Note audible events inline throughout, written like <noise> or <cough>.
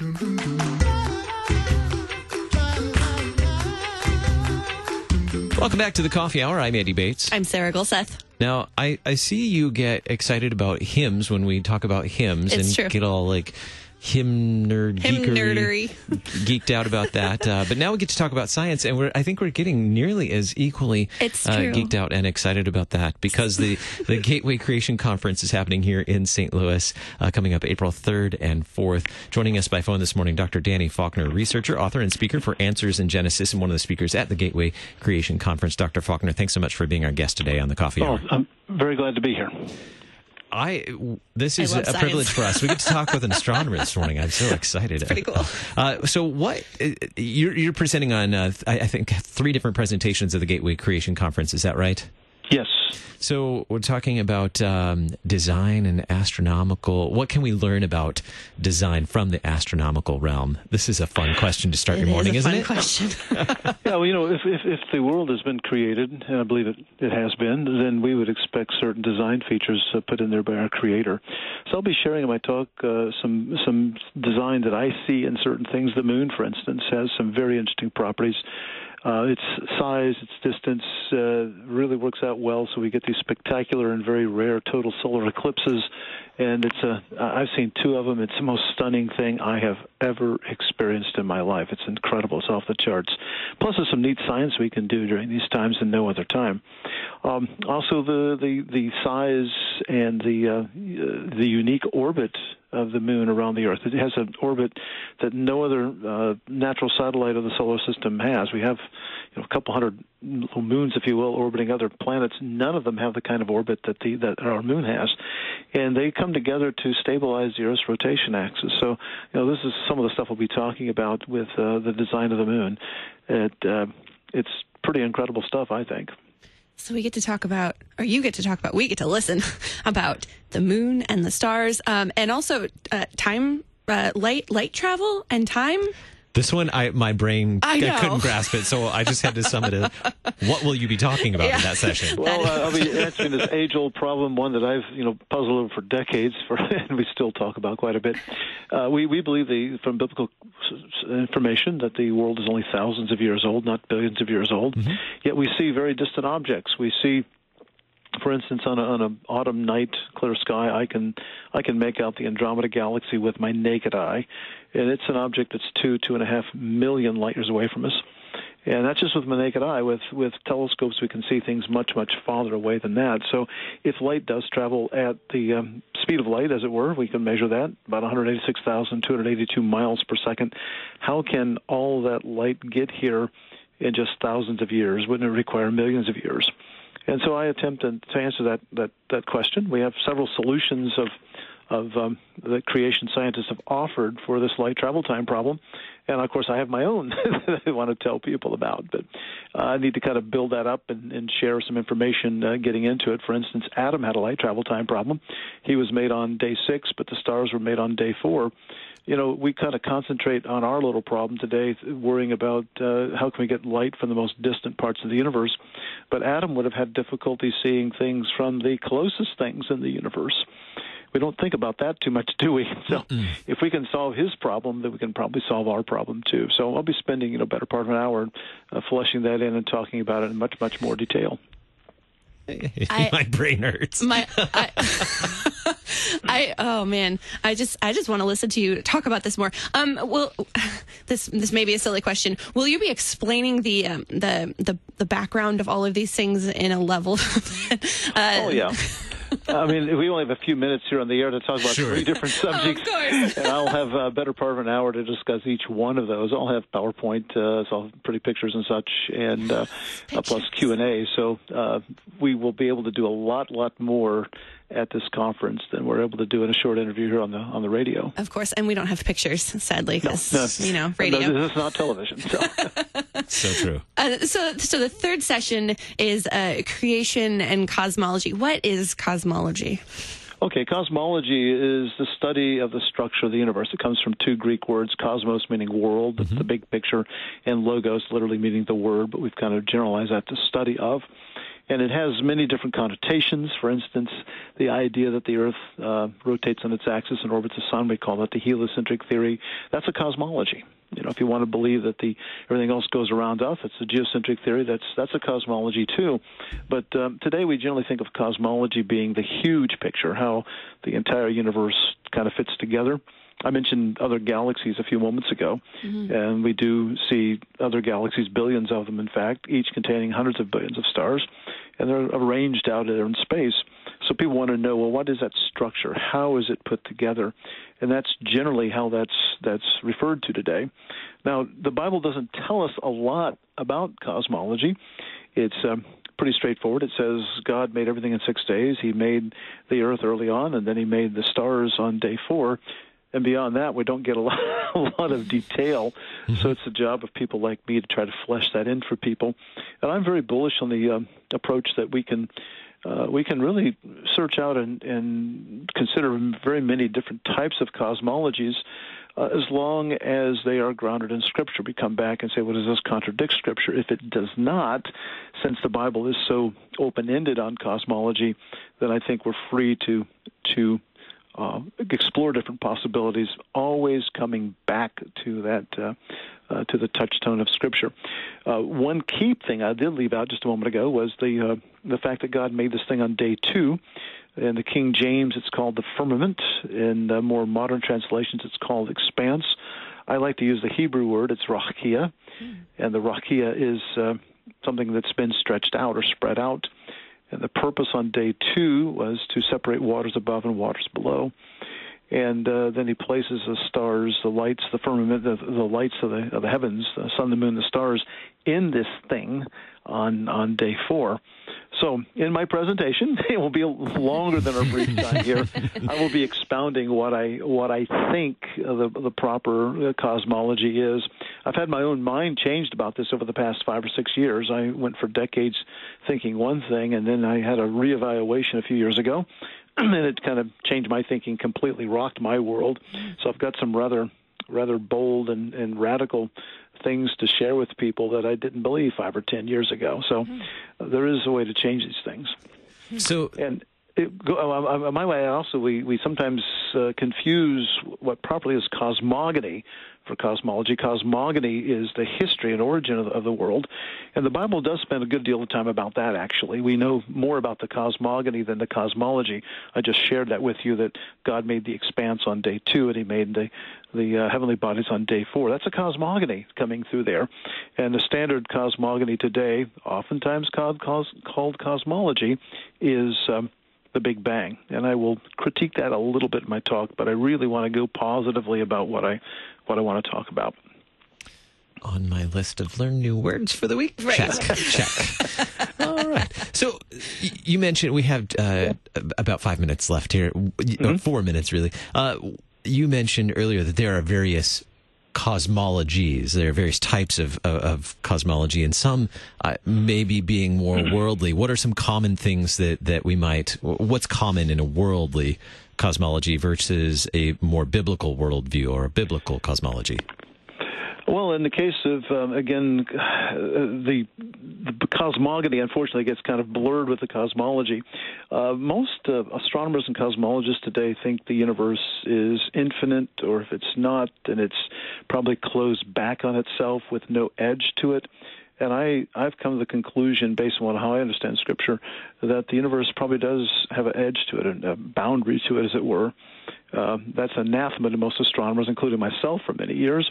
Welcome back to the Coffee Hour. I'm Andy Bates. I'm Sarah Gulseth. Now, I, I see you get excited about hymns when we talk about hymns It's and true. get all like hymn nerd Hymn geekery, nerdery. <laughs> geeked out about that. Uh, but now we get to talk about science, and we're I think we're getting nearly as equally It's uh, geeked out and excited about that because the the Gateway Creation Conference is happening here in St. Louis, uh, coming up April third and fourth. Joining us by phone this morning, Dr. Danny Faulkner, researcher, author, and speaker for Answers in Genesis, and one of the speakers at the Gateway Creation Conference. Dr. Faulkner, thanks so much for being our guest today on the Coffee Oh, Hour. I'm very glad to be here. I this is I a science. privilege for us. We get to talk with an <laughs> astronomer this morning. I'm so excited. pretty cool. Uh, so, what uh, you're, you're presenting on? Uh, I, I think three different presentations of the Gateway Creation Conference. Is that right? Yes. So, we're talking about um, design and astronomical. What can we learn about design from the astronomical realm? This is a fun question to start It your morning, is a isn't fun it? question. <laughs> Yeah, well, you know, if, if, if the world has been created, and I believe it, it has been, then we would expect certain design features uh, put in there by our creator. So I'll be sharing in my talk uh, some some design that I see in certain things. The moon, for instance, has some very interesting properties. Uh, its size, its distance uh, really works out well, so we get these spectacular and very rare total solar eclipses. And it's a, I've seen two of them. It's the most stunning thing I have ever experienced in my life. It's incredible. It's off the charts. Plus, there's some neat science we can do during these times and no other time. Um, also, the, the, the size and the, uh, the unique orbit of the moon around the Earth. It has an orbit that no other uh, natural satellite of the solar system has. We have you know, a couple hundred little moons, if you will, orbiting other planets. None of them have the kind of orbit that the that our moon has, and they come together to stabilize the Earth's rotation axis. So, you know, this is some of the stuff we'll be talking about with uh, the design of the moon. It uh, it's pretty incredible stuff, I think. So we get to talk about, or you get to talk about, we get to listen <laughs> about the moon and the stars, um, and also uh, time, uh, light, light travel and time. This one, I my brain I know. couldn't grasp it, so I just had to sum it. up. What will you be talking about in that session? <laughs> Well, uh, I'll be answering this age-old problem, one that I've you know puzzled over for decades, for, <laughs> and we still talk about quite a bit. Uh, we we believe the from biblical s- s- information that the world is only thousands of years old, not billions of years old. Yet we see very distant objects. We see for instance, on a, on an autumn night, clear sky, I can I can make out the Andromeda galaxy with my naked eye, and it's an object that's two two and a half million light years away from us. And that's just with my naked eye. With with telescopes, we can see things much much farther away than that. So, if light does travel at the um, speed of light, as it were, we can measure that about 186,282 miles per second. How can all that light get here in just thousands of years? Wouldn't it require millions of years? And so I attempt to answer that, that, that question. We have several solutions of of um, creation scientists have offered for this light travel time problem, and of course I have my own <laughs> that I want to tell people about. But uh, I need to kind of build that up and, and share some information uh, getting into it. For instance, Adam had a light travel time problem. He was made on day six, but the stars were made on day four you know, we kind of concentrate on our little problem today, worrying about uh, how can we get light from the most distant parts of the universe. But Adam would have had difficulty seeing things from the closest things in the universe. We don't think about that too much, <laughs> do we? So, if we can solve his problem, then we can probably solve our problem too. So, I'll be spending you know better part of an hour uh, fleshing that in and talking about it in much much more detail. <laughs> I- my brain hurts. My, I, <laughs> I, oh man, I just, I just want to listen to you talk about this more. Um, well, this, this may be a silly question. Will you be explaining the, um, the, the, the background of all of these things in a level? uh, Oh yeah. I mean, we only have a few minutes here on the air to talk about Sure. three different subjects, course. and I'll have a better part of an hour to discuss each one of those. I'll have PowerPoint, uh, so I'll have pretty pictures and such, and uh, uh, plus Q and A. So uh, we will be able to do a lot, lot more at this conference than we're able to do in a short interview here on the on the radio. Of course, and we don't have pictures, sadly, because No. you know, No, radio. this is not television. So. <laughs> so true. Uh, so, so the third session is uh, creation and cosmology. What is cosmology? Okay, cosmology is the study of the structure of the universe. It comes from two Greek words, cosmos meaning world, that's the big picture, and logos literally meaning the word, but we've kind of generalized that to study of. And it has many different connotations. For instance, the idea that the Earth uh, rotates on its axis and orbits the sun, we call that the heliocentric theory. That's a cosmology. You know, if you want to believe that the everything else goes around us, it's a geocentric theory. That's that's a cosmology too. But um, today we generally think of cosmology being the huge picture, how the entire universe kind of fits together. I mentioned other galaxies a few moments ago, mm-hmm. and we do see other galaxies, billions of them, in fact, each containing hundreds of billions of stars, and they're arranged out there in space. So people want to know, well, what is that structure? How is it put together? And that's generally how that's that's referred to today. Now, the Bible doesn't tell us a lot about cosmology. It's um, pretty straightforward. It says God made everything in six days. He made the earth early on, and then He made the stars on day four and beyond that, we don't get a <laughs> lot, a lot of detail. So mm-hmm. it's the job of people like me to try to flesh that in for people. And I'm very bullish on the uh, approach that we can uh, we can really search out and, and consider very many different types of cosmologies. Uh, as long as they are grounded in Scripture, we come back and say, "Well, does this contradict Scripture?" If it does not, since the Bible is so open-ended on cosmology, then I think we're free to to uh, explore different possibilities, always coming back to that uh, uh, to the touchstone of Scripture. Uh, one key thing I did leave out just a moment ago was the uh, the fact that God made this thing on day two. In the King James, it's called the firmament. In more modern translations, it's called expanse. I like to use the Hebrew word. It's rakia, mm. and the rakia is uh, something that's been stretched out or spread out. And the purpose on day two was to separate waters above and waters below. And uh, then he places the stars, the lights, the firmament, the, the lights of the, of the heavens, the sun, the moon, the stars, in this thing on on day four. So, in my presentation, <laughs> it will be longer than our brief time <laughs> here. I will be expounding what I what I think the the proper uh, cosmology is. I've had my own mind changed about this over the past five or six years. I went for decades thinking one thing, and then I had a reevaluation a few years ago, <clears throat> and it kind of changed my thinking completely, rocked my world. So I've got some rather rather bold and, and radical things to share with people that I didn't believe five or ten years ago. So mm-hmm. there is a way to change these things. So and it, uh, my way also we we sometimes uh, confuse what properly is cosmogony for cosmology. Cosmogony is the history and origin of, of the world, and the Bible does spend a good deal of time about that. Actually, we know more about the cosmogony than the cosmology. I just shared that with you that God made the expanse on day two, and He made the the uh, heavenly bodies on day four. That's a cosmogony coming through there, and the standard cosmogony today, oftentimes called, called cosmology, is um, the Big Bang. And I will critique that a little bit in my talk, but I really want to go positively about what I what I want to talk about. On my list of learn new words for the week. Right. Check. check. <laughs> All right. So you mentioned we have uh, about five minutes left here, mm-hmm. four minutes really. Uh, you mentioned earlier that there are various cosmologies. There are various types of, of, of cosmology, and some uh, maybe being more mm-hmm. worldly. What are some common things that, that we might, what's common in a worldly cosmology versus a more biblical worldview or a biblical cosmology? Well, in the case of um, again <sighs> the, the cosmogony, unfortunately, gets kind of blurred with the cosmology. Uh, most uh, astronomers and cosmologists today think the universe is infinite, or if it's not, then it's probably closed back on itself with no edge to it. And I, I've come to the conclusion, based on how I understand Scripture, that the universe probably does have an edge to it, a boundary to it, as it were. Uh, that's anathema to most astronomers, including myself, for many years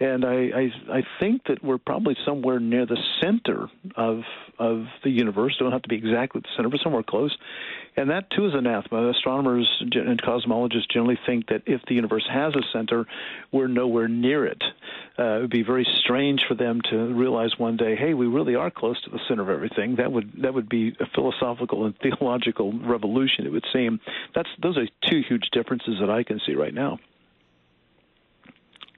and I, I I think that we're probably somewhere near the center of of the universe. Don't have to be exactly the center, but somewhere close. And that too is anathema. Astronomers and cosmologists generally think that if the universe has a center, we're nowhere near it. Uh, it would be very strange for them to realize one day, hey, we really are close to the center of everything. That would that would be a philosophical and theological revolution. It would seem. That's those are two huge differences that I can see right now.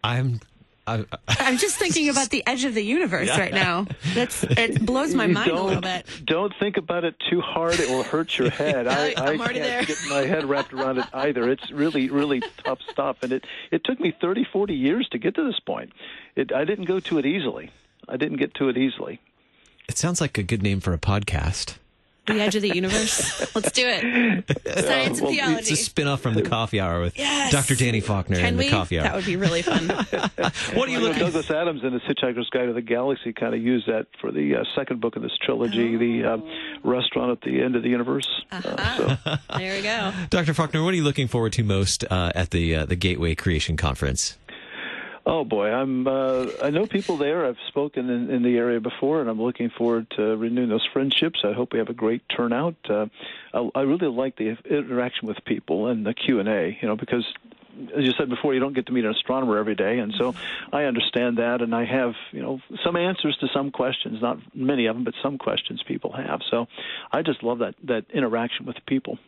I'm I, am just thinking about the edge of the universe yeah. right now. That's it blows my mind a little bit. Don't think about it too hard; it will hurt your <laughs> head. I, I, I can't there. get my head wrapped around it either. It's really, really tough stuff, and it it took me 30, 40 years to get to this point. It, I didn't go to it easily. I didn't get to it easily. It sounds like a good name for a podcast. The edge of the universe. <laughs> Let's do it. <laughs> Science and theology. It's a spin-off from the Coffee Hour with Yes. Dr. Danny Faulkner Can and we? the Coffee Hour. That would be really fun. <laughs> what are you You know, looking? Douglas Adams in his Hitchhiker's Guide to the Galaxy kind of used that for the uh, second book in this trilogy, the uh, restaurant at the end of the universe. Uh, so there we go. Dr. Faulkner, what are you looking forward to most uh, at the uh, the Gateway Creation Conference? Oh boy, I'm. Uh, I know people there. I've spoken in, in the area before, and I'm looking forward to renewing those friendships. I hope we have a great turnout. Uh, I, I really like the interaction with people and the Q and A. You know, because as you said before, you don't get to meet an astronomer every day, and so I understand that, and I have you know some answers to some questions. Not many of them, but some questions people have. So I just love that that interaction with people.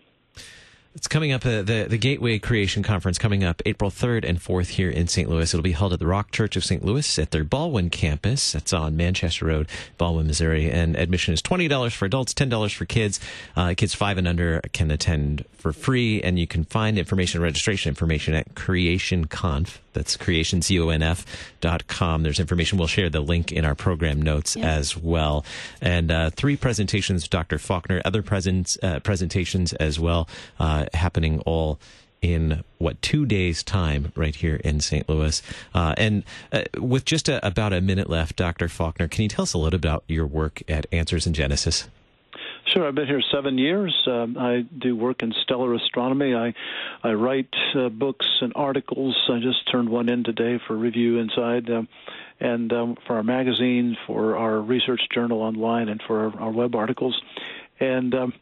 It's coming up, uh, the, the Gateway Creation Conference coming up April 3rd and 4th here in St. Louis. It'll be held at the Rock Church of St. Louis at their Ballwin campus. That's on Manchester Road, Ballwin, Missouri. And admission is $20 for adults, $10 for kids. Uh, kids five and under can attend for free. And you can find information, registration information at CreationConf. That's creationconf dot com. There's information. We'll share the link in our program notes as well. And uh, three presentations, Dr. Faulkner, other presents, uh, presentations as well, uh, happening all in what two days time right here in St. Louis. Uh, and uh, with just a, about a minute left, Dr. Faulkner, can you tell us a little about your work at Answers in Genesis? Sure, I've been here seven years. Um, I do work in stellar astronomy. I I write uh, books and articles. I just turned one in today for review inside, um, and um, for our magazine, for our research journal online, and for our, our web articles, and. Um,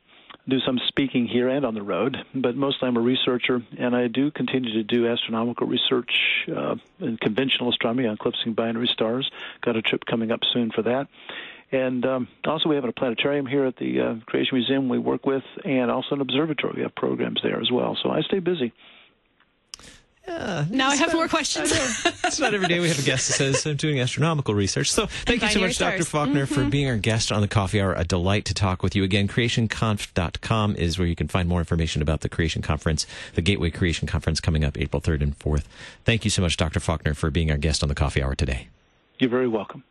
do some speaking here and on the road, but mostly I'm a researcher, and I do continue to do astronomical research uh, in conventional astronomy on eclipsing binary stars. Got a trip coming up soon for that. And um, also, we have a planetarium here at the uh, Creation Museum we work with, and also an observatory. We have programs there as well. So I stay busy. Now I have more questions. It's not every day we have a guest that says I'm doing astronomical research. So thank you so binary much, Dr. stars. Faulkner, for being our guest on the Coffee Hour. A delight to talk with you again. CreationConf.com is where you can find more information about the Creation Conference, the Gateway Creation Conference coming up April 3rd and 4th. Thank you so much, Dr. Faulkner, for being our guest on the Coffee Hour today. You're very welcome.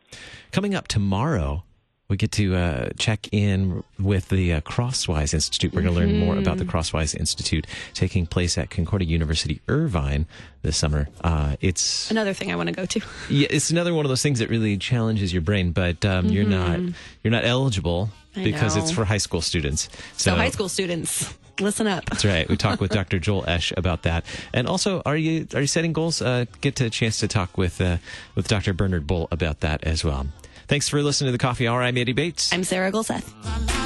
Coming up tomorrow, we get to uh, check in with the uh, Crosswise Institute. We're going to learn more about the Crosswise Institute taking place at Concordia University, Irvine this summer. Uh, it's Another thing I want to go to. yeah, it's another one of those things that really challenges your brain, but um, you're not you're not eligible I because it's for high school students. So, high school students, listen up. That's right. We talked with <laughs> Dr. Joel Oesch about that, and also, are you are you setting goals? Uh, get a chance to talk with uh, with Dr. Bernard Bull about that as well. Thanks for listening to the Coffee Hour. I'm Andy Bates. I'm Sarah Gulseth.